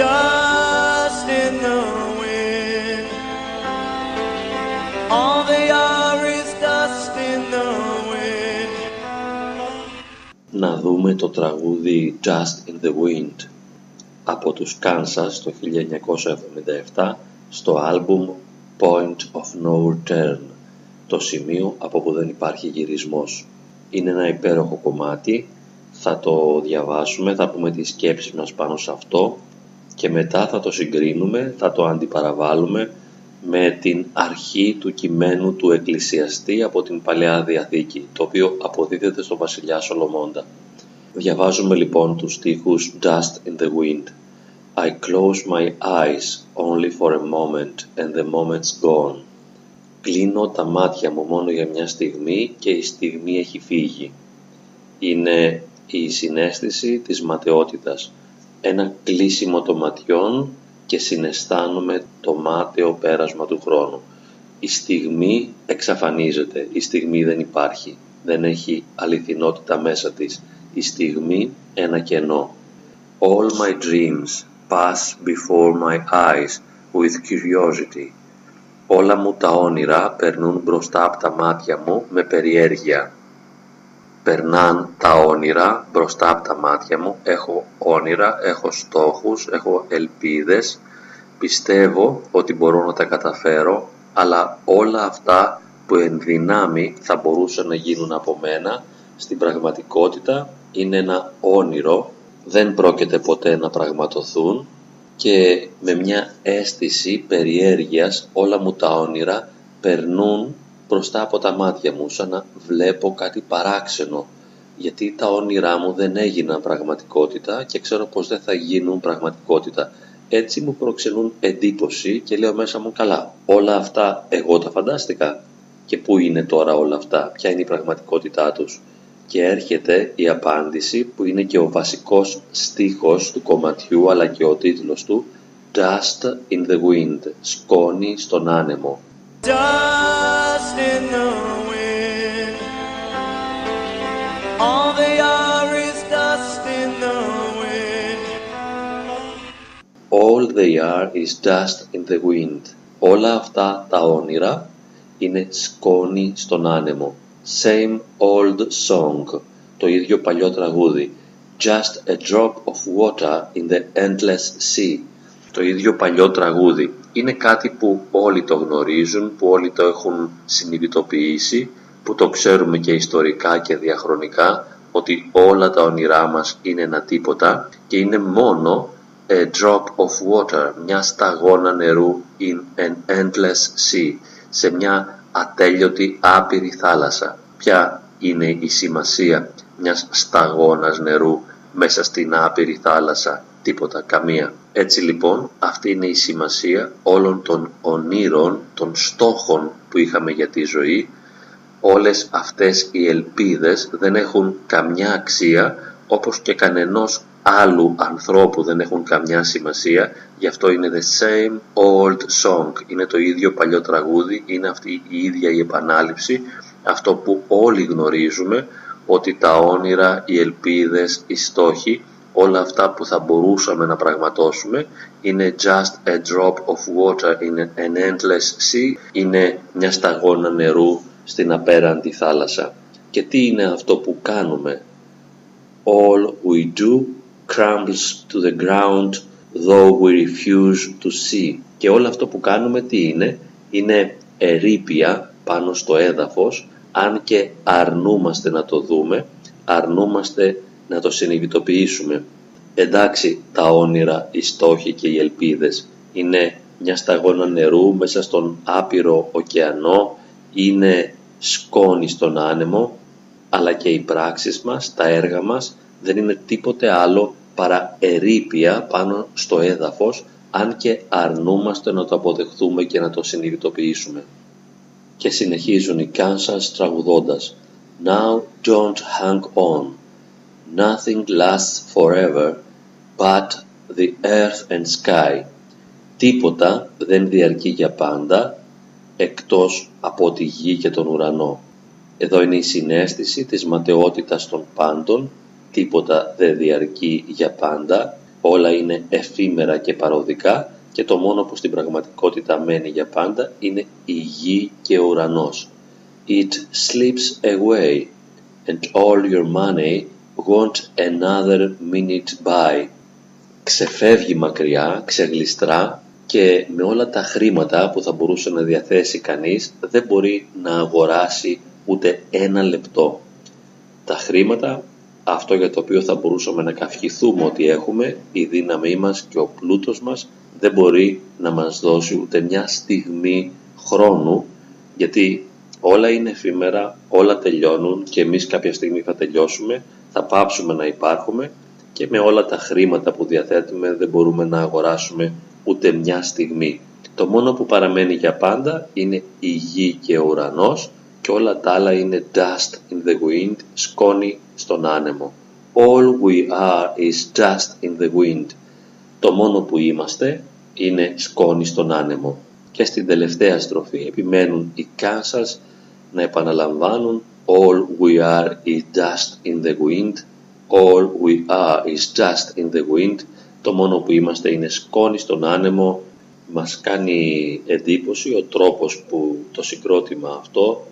Dust in the wind. All they are is dust in the wind. να δούμε το τραγούδι Just in the Wind από τους Kansas το 1977 στο άλμπουμ Point of No Return το σημείο από που δεν υπάρχει γυρισμός. Είναι ένα υπέροχο κομμάτι, θα το διαβάσουμε, θα πούμε τις σκέψεις μας πάνω σε αυτό και μετά θα το συγκρίνουμε, θα το αντιπαραβάλουμε με την αρχή του κειμένου του εκκλησιαστή από την Παλαιά Διαθήκη, το οποίο αποδίδεται στο βασιλιά Σολομώντα. Διαβάζουμε λοιπόν τους στίχους Dust in the Wind. I close my eyes only for a moment and the moment's gone. Κλείνω τα μάτια μου μόνο για μια στιγμή και η στιγμή έχει φύγει. Είναι η συνέστηση της ματαιότητας. Ένα κλείσιμο των ματιών και συναισθάνομαι το μάταιο πέρασμα του χρόνου. Η στιγμή εξαφανίζεται, η στιγμή δεν υπάρχει, δεν έχει αληθινότητα μέσα της. Η στιγμή ένα κενό. All my dreams pass before my eyes with curiosity. Όλα μου τα όνειρα περνούν μπροστά από τα μάτια μου με περιέργεια. Περνάν τα όνειρα μπροστά από τα μάτια μου. Έχω όνειρα, έχω στόχους, έχω ελπίδες. Πιστεύω ότι μπορώ να τα καταφέρω, αλλά όλα αυτά που εν δυνάμει θα μπορούσαν να γίνουν από μένα, στην πραγματικότητα είναι ένα όνειρο, δεν πρόκειται ποτέ να πραγματοθούν και με μια αίσθηση περιέργειας όλα μου τα όνειρα περνούν μπροστά από τα μάτια μου σαν να βλέπω κάτι παράξενο γιατί τα όνειρά μου δεν έγιναν πραγματικότητα και ξέρω πως δεν θα γίνουν πραγματικότητα. Έτσι μου προξενούν εντύπωση και λέω μέσα μου καλά. Όλα αυτά εγώ τα φαντάστηκα. Και πού είναι τώρα όλα αυτά, ποια είναι η πραγματικότητά τους; Και έρχεται η απάντηση που είναι και ο βασικός στίχος του κομματιού αλλά και ο τίτλος του Dust in the wind, σκόνη στον άνεμο. Dust in the wind. All they are is dust in the wind. All they are is dust in the wind. Όλα αυτά τα όνειρα είναι σκόνη στον άνεμο. Same old song. Το ίδιο παλιό τραγούδι. Just a drop of water in the endless sea. Το ίδιο παλιό τραγούδι. Είναι κάτι που όλοι το γνωρίζουν, που όλοι το έχουν συνειδητοποιήσει, που το ξέρουμε και ιστορικά και διαχρονικά, ότι όλα τα όνειρά μας είναι ένα τίποτα και είναι μόνο a drop of water, μια σταγόνα νερού in an endless sea, σε μια ατέλειωτη άπειρη θάλασσα. Ποια είναι η σημασία μιας σταγόνας νερού μέσα στην άπειρη θάλασσα, τίποτα, καμία. Έτσι λοιπόν αυτή είναι η σημασία όλων των ονείρων, των στόχων που είχαμε για τη ζωή. Όλες αυτές οι ελπίδες δεν έχουν καμιά αξία όπως και κανενός άλλου ανθρώπου δεν έχουν καμιά σημασία γι' αυτό είναι the same old song είναι το ίδιο παλιό τραγούδι είναι αυτή η ίδια η επανάληψη αυτό που όλοι γνωρίζουμε ότι τα όνειρα, οι ελπίδες, οι στόχοι όλα αυτά που θα μπορούσαμε να πραγματώσουμε είναι just a drop of water in an endless sea είναι μια σταγόνα νερού στην απέραντη θάλασσα και τι είναι αυτό που κάνουμε; All we do crumbles to the ground though we refuse to see. Και όλο αυτό που κάνουμε τι είναι, είναι ερήπια πάνω στο έδαφος, αν και αρνούμαστε να το δούμε, αρνούμαστε να το συνειδητοποιήσουμε. Εντάξει, τα όνειρα, οι στόχοι και οι ελπίδες είναι μια σταγόνα νερού μέσα στον άπειρο ωκεανό, είναι σκόνη στον άνεμο, αλλά και οι πράξεις μας, τα έργα μας δεν είναι τίποτε άλλο παρά ερήπια πάνω στο έδαφος αν και αρνούμαστε να το αποδεχθούμε και να το συνειδητοποιήσουμε. Και συνεχίζουν οι Kansas τραγουδώντας Now don't hang on. Nothing lasts forever but the earth and sky. Τίποτα δεν διαρκεί για πάντα εκτός από τη γη και τον ουρανό. Εδώ είναι η συνέστηση της ματαιότητας των πάντων τίποτα δεν διαρκεί για πάντα Όλα είναι εφήμερα και παροδικά και το μόνο που στην πραγματικότητα μένει για πάντα είναι η γη και ο ουρανός. It slips away and all your money won't another minute buy. Ξεφεύγει μακριά, ξεγλιστρά και με όλα τα χρήματα που θα μπορούσε να διαθέσει κανείς δεν μπορεί να αγοράσει ούτε ένα λεπτό. Τα χρήματα, αυτό για το οποίο θα μπορούσαμε να καυχηθούμε ότι έχουμε, η δύναμή μας και ο πλούτος μας δεν μπορεί να μας δώσει ούτε μια στιγμή χρόνου γιατί όλα είναι εφήμερα, όλα τελειώνουν και εμείς κάποια στιγμή θα τελειώσουμε, θα πάψουμε να υπάρχουμε και με όλα τα χρήματα που διαθέτουμε δεν μπορούμε να αγοράσουμε ούτε μια στιγμή. Το μόνο που παραμένει για πάντα είναι η γη και ο ουρανός και όλα τα άλλα είναι dust in the wind, σκόνη στον άνεμο. All we are is dust in the wind. Το μόνο που είμαστε είναι σκόνη στον άνεμο. Και στην τελευταία στροφή επιμένουν οι Kansas να επαναλαμβάνουν All we are is dust in the wind, all we are is dust in the wind. Το μόνο που είμαστε είναι σκόνη στον άνεμο. Μας κάνει εντύπωση ο τρόπος που το συγκρότημα αυτό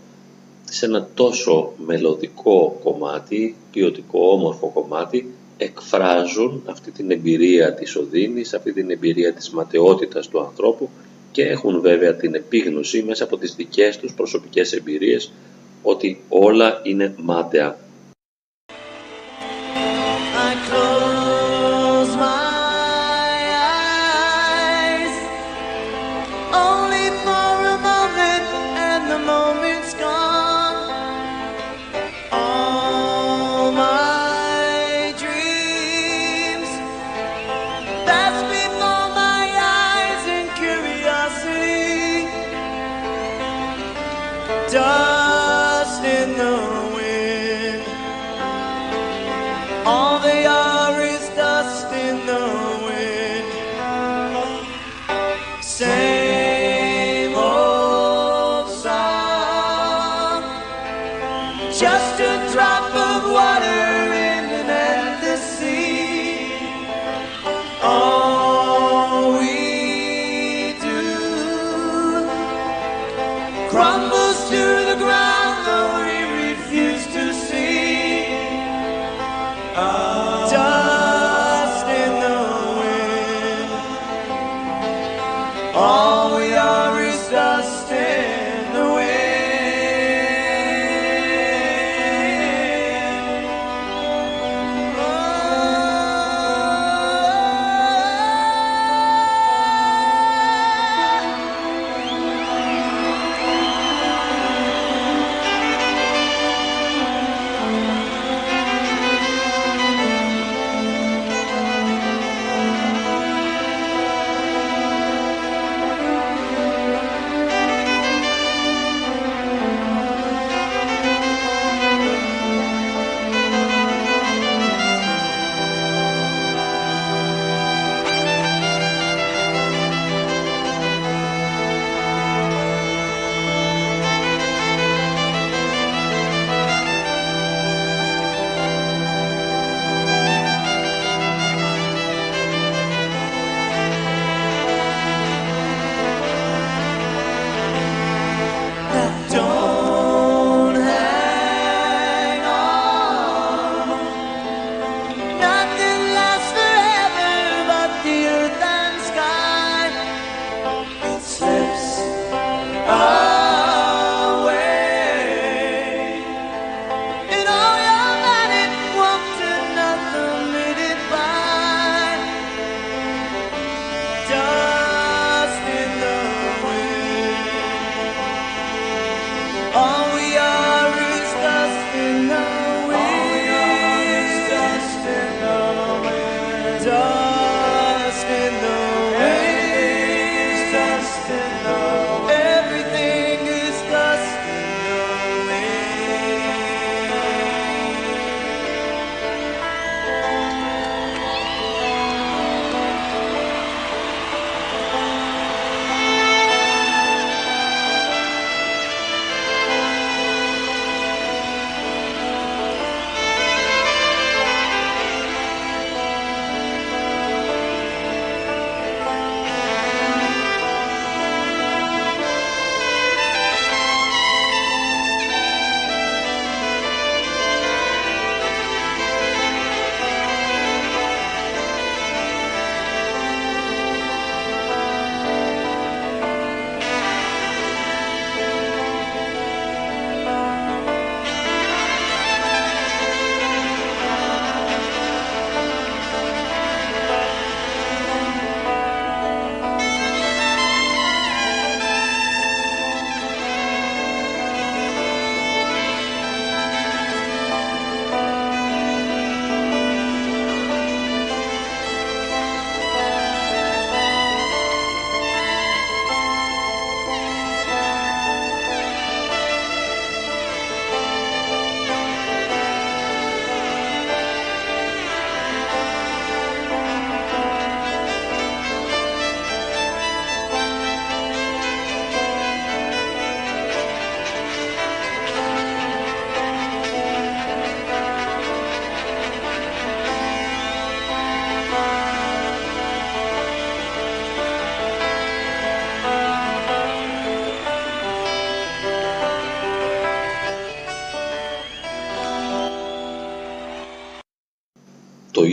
σε ένα τόσο μελωδικό κομμάτι, ποιοτικό όμορφο κομμάτι, εκφράζουν αυτή την εμπειρία της οδύνης, αυτή την εμπειρία της ματαιότητας του ανθρώπου και έχουν βέβαια την επίγνωση μέσα από τις δικές τους προσωπικές εμπειρίες ότι όλα είναι μάταια. done.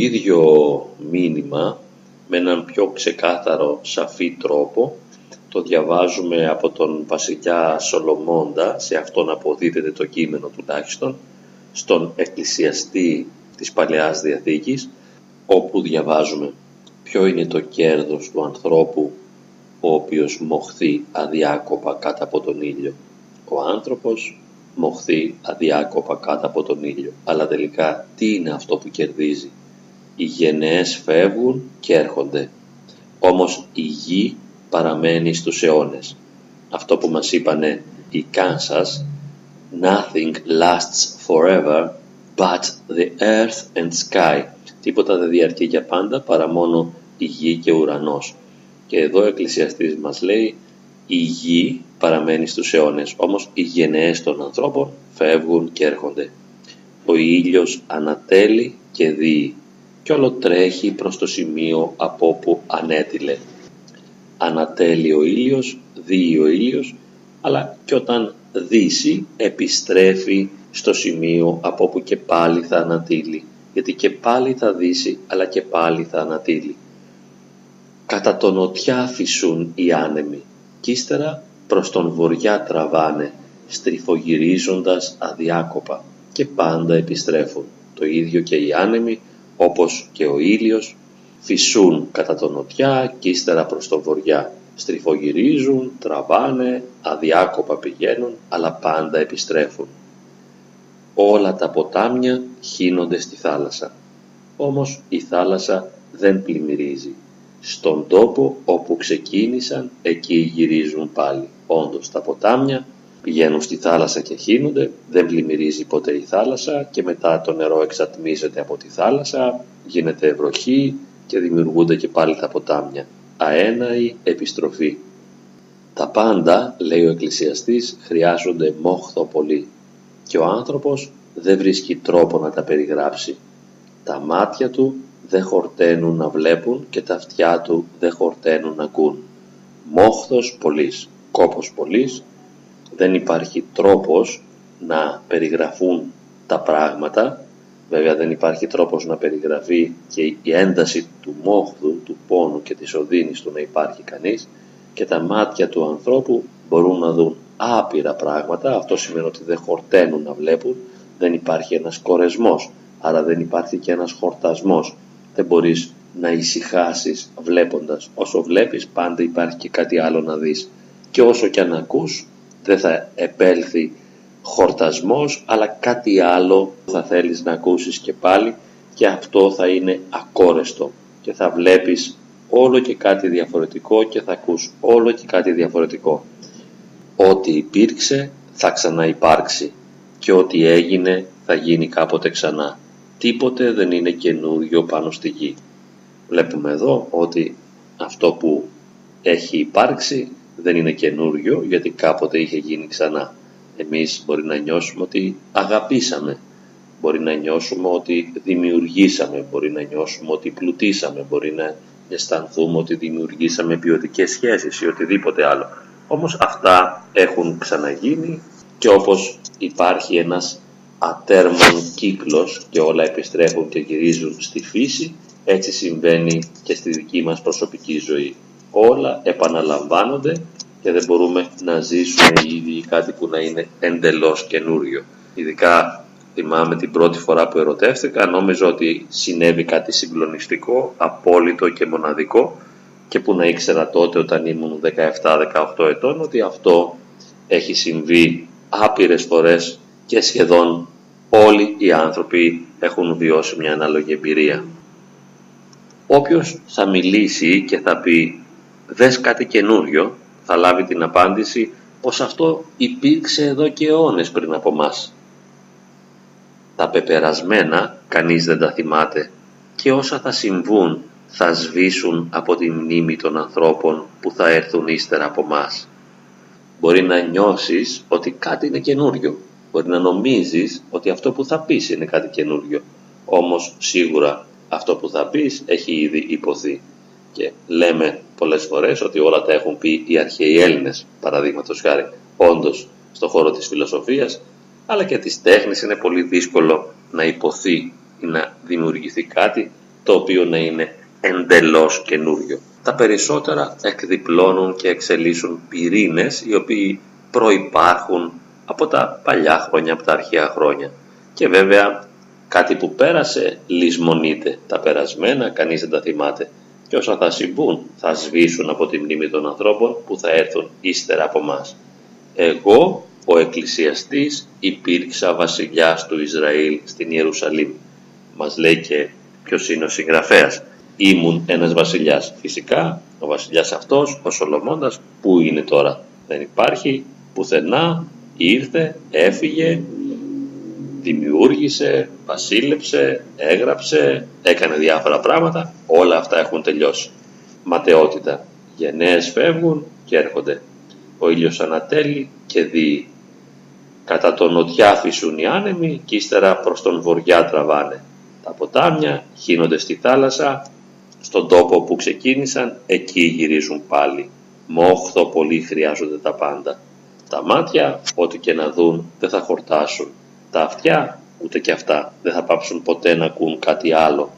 Ίδιο μήνυμα με έναν πιο ξεκάθαρο σαφή τρόπο το διαβάζουμε από τον βασιλιά Σολομώντα, σε αυτόν αποδίδεται το κείμενο τουλάχιστον, στον εκκλησιαστή της Παλαιάς Διαθήκης, όπου διαβάζουμε ποιο είναι το κέρδος του ανθρώπου ο οποίος μοχθεί αδιάκοπα κάτω από τον ήλιο. Ο άνθρωπος μοχθεί αδιάκοπα κάτω από τον ήλιο. Αλλά τελικά τι είναι αυτό που κερδίζει; Οι γενναίες φεύγουν και έρχονται. Όμως η γη παραμένει στους αιώνες. Αυτό που μας είπανε οι Κάνσας «Nothing lasts forever but the earth and sky». Τίποτα δεν διαρκεί για πάντα παρά μόνο η γη και ο ουρανός. Και εδώ ο Εκκλησιαστής μας λέει η γη παραμένει στους αιώνες, όμως οι γενναίες των ανθρώπων φεύγουν και έρχονται. Ο ήλιος ανατέλει και δει και όλο τρέχει προς το σημείο από όπου ανέτειλε. Ανατέλει ο ήλιος, δει ο ήλιος, αλλά και όταν δύσει επιστρέφει στο σημείο από όπου και πάλι θα ανατείλει, γιατί και πάλι θα δύσει αλλά και πάλι θα ανατείλει. Κατά τον νοτιά φυσούν οι άνεμοι κι ύστερα προς τον βοριά τραβάνε, στριφογυρίζοντας αδιάκοπα και πάντα επιστρέφουν. Το ίδιο και οι άνεμοι, όπως και ο ήλιος, φυσούν κατά τον νοτιά και ύστερα προς τον βοριά. Στριφογυρίζουν, τραβάνε, αδιάκοπα πηγαίνουν, αλλά πάντα επιστρέφουν. Όλα τα ποτάμια χύνονται στη θάλασσα. Όμως η θάλασσα δεν πλημμυρίζει στον τόπο όπου ξεκίνησαν εκεί γυρίζουν πάλι. Όντως τα ποτάμια πηγαίνουν στη θάλασσα και χύνονται, δεν πλημμυρίζει ποτέ η θάλασσα και μετά το νερό εξατμίζεται από τη θάλασσα, γίνεται βροχή και δημιουργούνται και πάλι τα ποτάμια. Αέναη επιστροφή. Τα πάντα, λέει ο εκκλησιαστής, χρειάζονται μόχθο πολύ και ο άνθρωπος δεν βρίσκει τρόπο να τα περιγράψει. Τα μάτια του δεν χορταίνουν να βλέπουν και τα αυτιά του δεν χορταίνουν να ακούν. Μόχθος πολλής, κόπος πολλής, δεν υπάρχει τρόπος να περιγραφούν τα πράγματα, βέβαια δεν υπάρχει τρόπος να περιγραφεί και η ένταση του μόχθου, του πόνου και της οδύνης του να υπάρχει κανείς. Και τα μάτια του ανθρώπου μπορούν να δουν άπειρα πράγματα, αυτό σημαίνει ότι δεν χορταίνουν να βλέπουν, δεν υπάρχει ένας κορεσμός, άρα δεν υπάρχει και ένας χορτασμός. Δεν μπορείς να ησυχάσεις βλέποντας. Όσο βλέπεις πάντα υπάρχει και κάτι άλλο να δεις. Και όσο και αν ακούς δεν θα επέλθει χορτασμός αλλά κάτι άλλο θα θέλεις να ακούσεις και πάλι και αυτό θα είναι ακόρεστο και θα βλέπεις όλο και κάτι διαφορετικό και θα ακούς όλο και κάτι διαφορετικό. Ό,τι υπήρξε θα ξαναυπάρξει και ό,τι έγινε θα γίνει κάποτε ξανά τίποτε δεν είναι καινούριο πάνω στη γη. Βλέπουμε εδώ ότι αυτό που έχει υπάρξει δεν είναι καινούριο γιατί κάποτε είχε γίνει ξανά. Εμείς μπορεί να νιώσουμε ότι αγαπήσαμε, μπορεί να νιώσουμε ότι δημιουργήσαμε, μπορεί να νιώσουμε ότι πλουτίσαμε, μπορεί να αισθανθούμε ότι δημιουργήσαμε ποιοτικές σχέσεις ή οτιδήποτε άλλο. Όμως αυτά έχουν ξαναγίνει και όπως υπάρχει ένας ατέρμον κύκλος και όλα επιστρέφουν και γυρίζουν στη φύση, έτσι συμβαίνει και στη δική μας προσωπική ζωή. Όλα επαναλαμβάνονται και δεν μπορούμε να ζήσουμε ήδη κάτι που να είναι εντελώς καινούριο. Ειδικά θυμάμαι την πρώτη φορά που ερωτεύτηκα, νόμιζα ότι συνέβη κάτι συγκλονιστικό, απόλυτο και μοναδικό και που να ήξερα τότε όταν ήμουν 17-18 ετών ότι αυτό έχει συμβεί άπειρες φορές και σχεδόν όλοι οι άνθρωποι έχουν βιώσει μια ανάλογη εμπειρία. Όποιος θα μιλήσει και θα πει «δες κάτι καινούριο», θα λάβει την απάντηση πως αυτό υπήρξε εδώ και αιώνες πριν από μας. Τα πεπερασμένα κανείς δεν τα θυμάται και όσα θα συμβούν θα σβήσουν από τη μνήμη των ανθρώπων που θα έρθουν ύστερα από μας. Μπορεί να νιώσεις ότι κάτι είναι καινούριο, Μπορεί να νομίζεις ότι αυτό που θα πεις είναι κάτι καινούριο. Όμως σίγουρα αυτό που θα πεις έχει ήδη υποθεί. Και λέμε πολλές φορές ότι όλα τα έχουν πει οι αρχαίοι Έλληνες, παραδείγματος χάρη. Όντως, στον χώρο της φιλοσοφίας, αλλά και της τέχνης είναι πολύ δύσκολο να υποθεί ή να δημιουργηθεί κάτι το οποίο να είναι εντελώς καινούριο. Τα περισσότερα εκδιπλώνουν και εξελίσσουν πυρήνες οι οποίοι προϋπάρχουν από τα παλιά χρόνια, από τα αρχαία χρόνια. Και βέβαια κάτι που πέρασε λησμονείται. Τα περασμένα κανείς δεν τα θυμάται. Και όσα θα συμβούν θα σβήσουν από τη μνήμη των ανθρώπων που θα έρθουν ύστερα από μας. Εγώ, ο εκκλησιαστής, υπήρξα βασιλιάς του Ισραήλ στην Ιερουσαλήμ. Μας λέει και ποιος είναι ο συγγραφέας. Ήμουν ένας βασιλιάς. Φυσικά, ο βασιλιάς αυτός, ο Σολομώντας, πού είναι τώρα. Δεν υπάρχει, πουθενά, ήρθε, έφυγε, δημιούργησε, βασίλεψε, έγραψε, έκανε διάφορα πράγματα, όλα αυτά έχουν τελειώσει. Ματαιότητα. Γενναίες φεύγουν και έρχονται. Ο ήλιος ανατέλει και δει. Κατά τον νοτιά φυσούν οι άνεμοι και ύστερα προς τον βοριά τραβάνε. Τα ποτάμια χύνονται στη θάλασσα, στον τόπο που ξεκίνησαν εκεί γυρίζουν πάλι. Μόχθο πολύ χρειάζονται τα πάντα. Τα μάτια, ό,τι και να δουν, δεν θα χορτάσουν. Τα αυτιά, ούτε και αυτά, δεν θα πάψουν ποτέ να ακούν κάτι άλλο.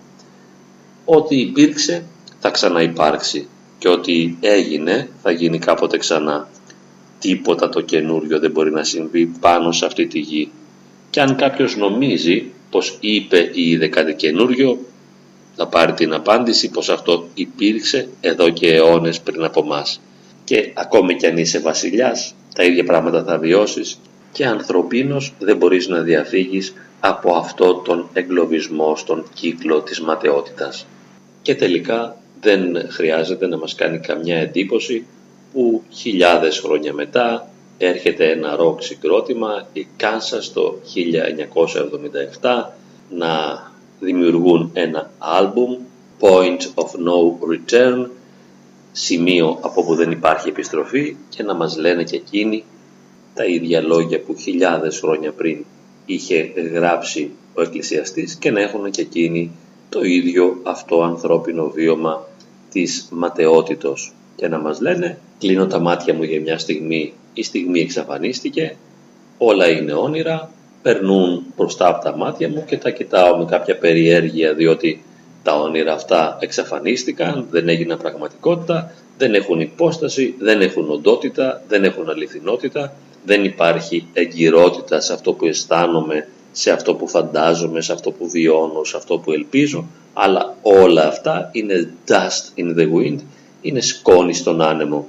Ό,τι υπήρξε θα ξαναυπάρξει και ό,τι έγινε θα γίνει κάποτε ξανά. Τίποτα το καινούριο δεν μπορεί να συμβεί πάνω σε αυτή τη γη. Και αν κάποιος νομίζει πως είπε ή είδε κάτι καινούριο, θα πάρει την απάντηση πως αυτό υπήρξε εδώ και αιώνες πριν από μας. Και ακόμη κι αν είσαι βασιλιάς, τα ίδια πράγματα θα βιώσεις και ανθρωπίνος δεν μπορείς να διαφύγεις από αυτό τον εγκλωβισμό στον κύκλο της ματαιότητας. Και τελικά δεν χρειάζεται να μας κάνει καμιά εντύπωση που χιλιάδες χρόνια μετά έρχεται ένα ροκ συγκρότημα, η Kansas το 1977, να δημιουργούν ένα άλμπουμ, Point of No Return, σημείο από που δεν υπάρχει επιστροφή και να μας λένε και εκείνοι τα ίδια λόγια που χιλιάδες χρόνια πριν είχε γράψει ο εκκλησιαστής και να έχουν και εκείνοι το ίδιο αυτό ανθρώπινο βίωμα της ματαιότητος. Και να μας λένε κλείνω τα μάτια μου για μια στιγμή, η στιγμή εξαφανίστηκε, όλα είναι όνειρα, περνούν μπροστά από τα μάτια μου και τα κοιτάω με κάποια περιέργεια διότι τα όνειρα αυτά εξαφανίστηκαν, δεν έγιναν πραγματικότητα, δεν έχουν υπόσταση, δεν έχουν οντότητα, δεν έχουν αληθινότητα, δεν υπάρχει εγκυρότητα σε αυτό που αισθάνομαι, σε αυτό που φαντάζομαι, σε αυτό που βιώνω, σε αυτό που ελπίζω, αλλά όλα αυτά είναι dust in the wind, είναι σκόνη στον άνεμο.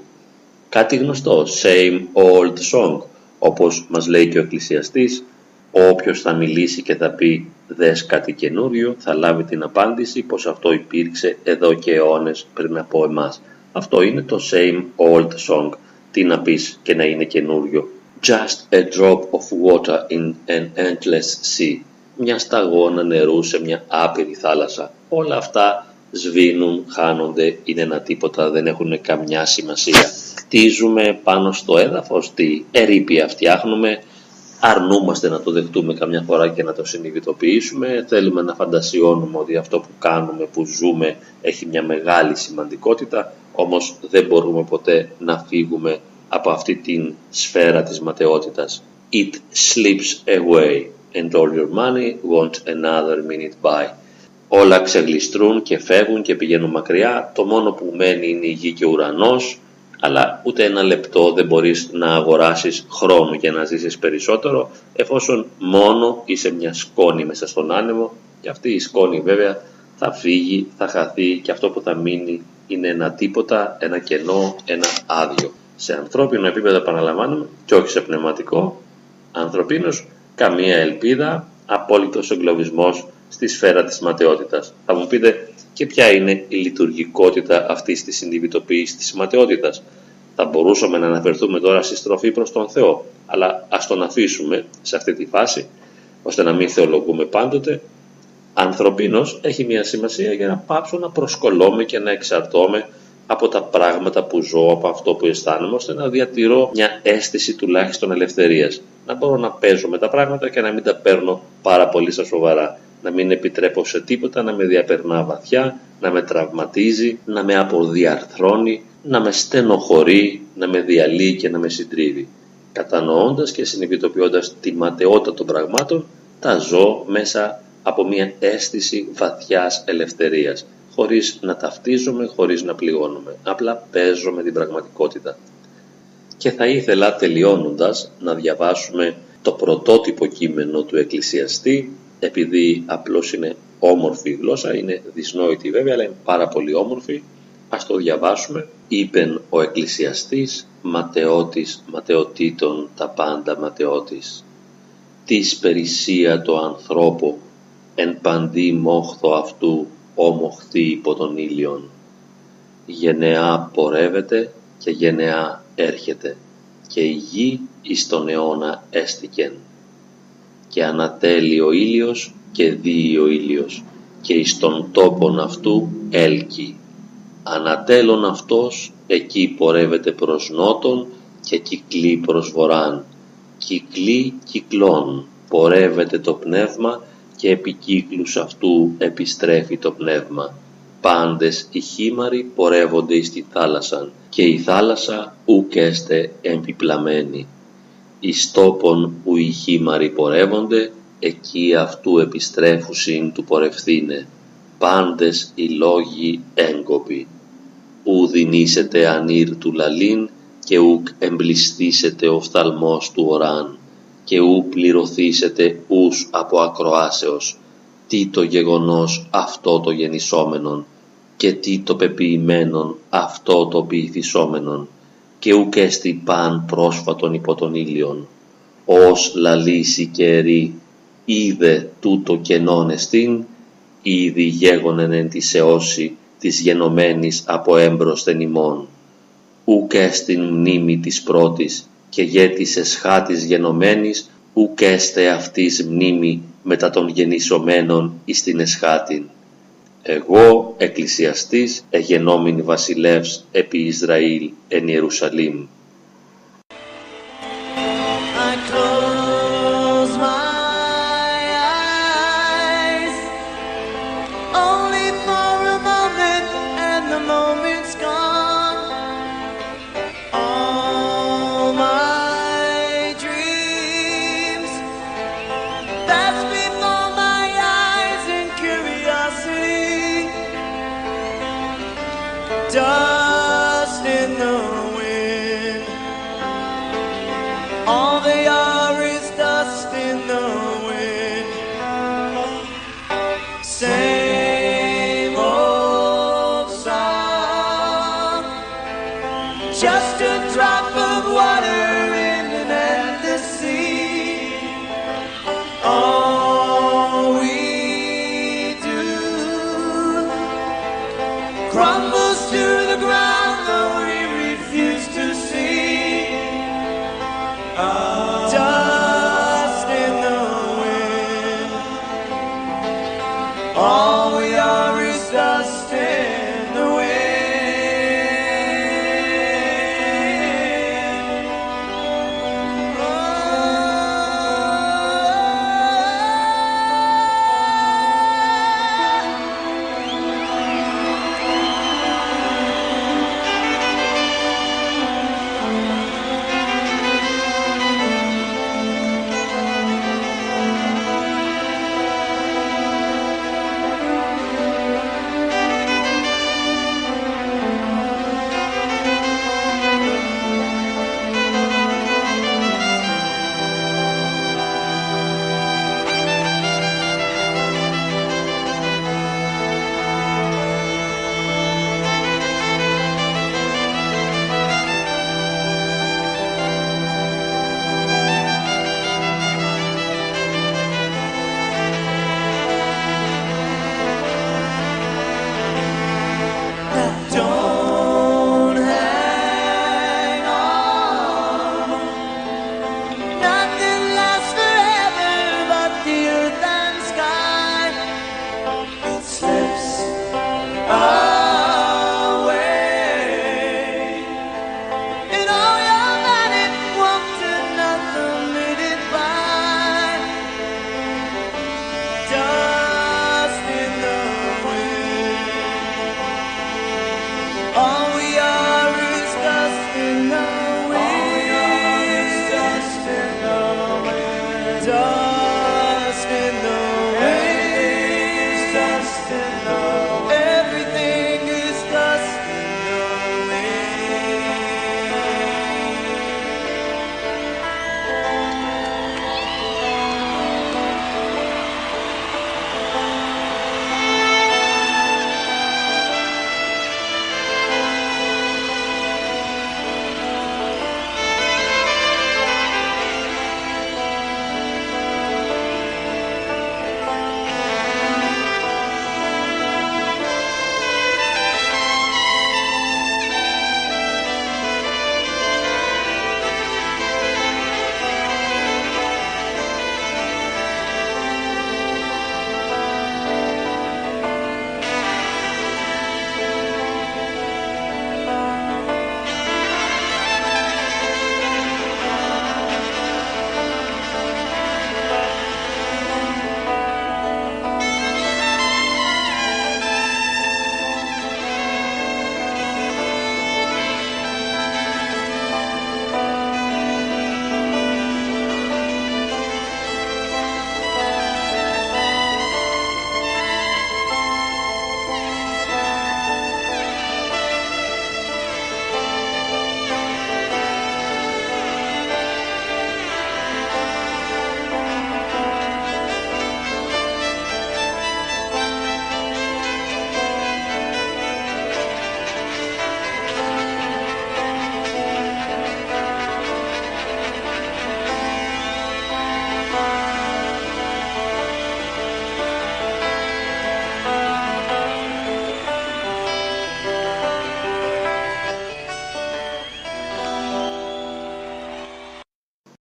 Κάτι γνωστό, same old song, όπως μας λέει και ο εκκλησιαστής, όποιος θα μιλήσει και θα πει δες κάτι καινούριο, θα λάβει την απάντηση πως αυτό υπήρξε εδώ και αιώνες πριν από εμάς. Αυτό είναι το same old song. Τι να πεις και να είναι καινούριο. Just a drop of water in an endless sea. Μια σταγόνα νερού σε μια άπειρη θάλασσα. Όλα αυτά σβήνουν, χάνονται, είναι ένα τίποτα, δεν έχουν καμιά σημασία. Τίζουμε πάνω στο έδαφος, τι ερήπια φτιάχνουμε, αρνούμαστε να το δεχτούμε καμιά φορά και να το συνειδητοποιήσουμε, θέλουμε να φαντασιώνουμε ότι αυτό που κάνουμε, που ζούμε έχει μια μεγάλη σημαντικότητα, όμως δεν μπορούμε ποτέ να φύγουμε από αυτή την σφαίρα της ματαιότητας. It slips away and all your money won't another minute by. Όλα ξεγλιστρούν και φεύγουν και πηγαίνουν μακριά, το μόνο που μένει είναι η γη και ο ουρανός, αλλά ούτε ένα λεπτό δεν μπορείς να αγοράσεις χρόνο για να ζήσεις περισσότερο εφόσον μόνο είσαι μια σκόνη μέσα στον άνεμο και αυτή η σκόνη βέβαια θα φύγει, θα χαθεί και αυτό που θα μείνει είναι ένα τίποτα, ένα κενό, ένα άδειο. Σε ανθρώπινο επίπεδο επαναλαμβάνουμε και όχι σε πνευματικό, ανθρωπίνος καμία ελπίδα, απόλυτος εγκλωβισμός στη σφαίρα της ματαιότητας. Θα μου πείτε και ποια είναι η λειτουργικότητα αυτής της συνειδητοποίησης της ματαιότητας; Θα μπορούσαμε να αναφερθούμε τώρα στη στροφή προς τον Θεό, αλλά ας τον αφήσουμε σε αυτή τη φάση, ώστε να μην θεολογούμε πάντοτε. Ανθρωπίνος έχει μια σημασία για να πάψω να προσκολώμαι και να εξαρτώμαι από τα πράγματα που ζω, από αυτό που αισθάνομαι, ώστε να διατηρώ μια αίσθηση τουλάχιστον ελευθερίας. Να μπορώ να παίζω με τα πράγματα και να μην τα παίρνω πάρα πολύ στα σοβαρά να μην επιτρέπω σε τίποτα να με διαπερνά βαθιά, να με τραυματίζει, να με αποδιαρθρώνει, να με στενοχωρεί, να με διαλύει και να με συντρίβει. Κατανοώντας και συνειδητοποιώντας τη ματαιότητα των πραγμάτων, τα ζω μέσα από μια αίσθηση βαθιάς ελευθερίας, χωρίς να ταυτίζομαι, χωρίς να πληγώνομαι. Απλά παίζω με την πραγματικότητα. Και θα ήθελα τελειώνοντας να διαβάσουμε το πρωτότυπο κείμενο του εκκλησιαστή, επειδή απλώς είναι όμορφη η γλώσσα, είναι δυσνόητη βέβαια, αλλά είναι πάρα πολύ όμορφη. Ας το διαβάσουμε. Είπεν ο εκκλησιαστής, ματαιώτης ματαιωτήτων τα πάντα ματαιώτης. Της περισσία το ανθρώπο, εν παντή μόχθο αυτού ομοχθεί υπό τον ήλιον. Γενεά πορεύεται και γενεά έρχεται και η γη εις τον αιώνα έστικεν. Και ανατέλει ο ήλιος και δει ο ήλιος και εις τον τόπον αυτού έλκει. Ανατέλων αυτός εκεί πορεύεται προς νότον και κυκλεί προς βοράν. Κυκλεί κυκλών, πορεύεται το πνεύμα και επί κύκλους αυτού επιστρέφει το πνεύμα. Πάντες οι χήμαροι πορεύονται εις τη θάλασσαν και η θάλασσα ουκ έστε εμπιπλαμένη. Εις τόπον που οι χήμαροι πορεύονται, εκεί αυτού επιστρέφουσιν του πορευθύνε. Πάντες οι λόγοι έγκοποι. Ου δινήσετε ανήρ του λαλήν και ουκ εμπλιστήσετε ο φθαλμός του οράν και ου πληρωθήσετε ους από ακροάσεως, τι το γεγονός αυτό το γεννησόμενον και τι το πεποιημένον αυτό το ποιηθισόμενον και ουκ έστι παν πρόσφατον υπό τον ήλιον, ως λαλήσει καιρή, είδε τούτο κενόν εστίν, ήδη γέγονεν εν τη αιώση της γενομένης από έμπροσθεν ημών. Ουκ έστιν μνήμη της πρώτης και γέτης εσχάτης γενομένης, ουκ έστε αυτής μνήμη μετά των γεννησομένων εις την εσχάτην. Εγώ, εκκλησιαστής, εγενόμην βασιλεύς επί Ισραήλ εν Ιερουσαλήμ. done.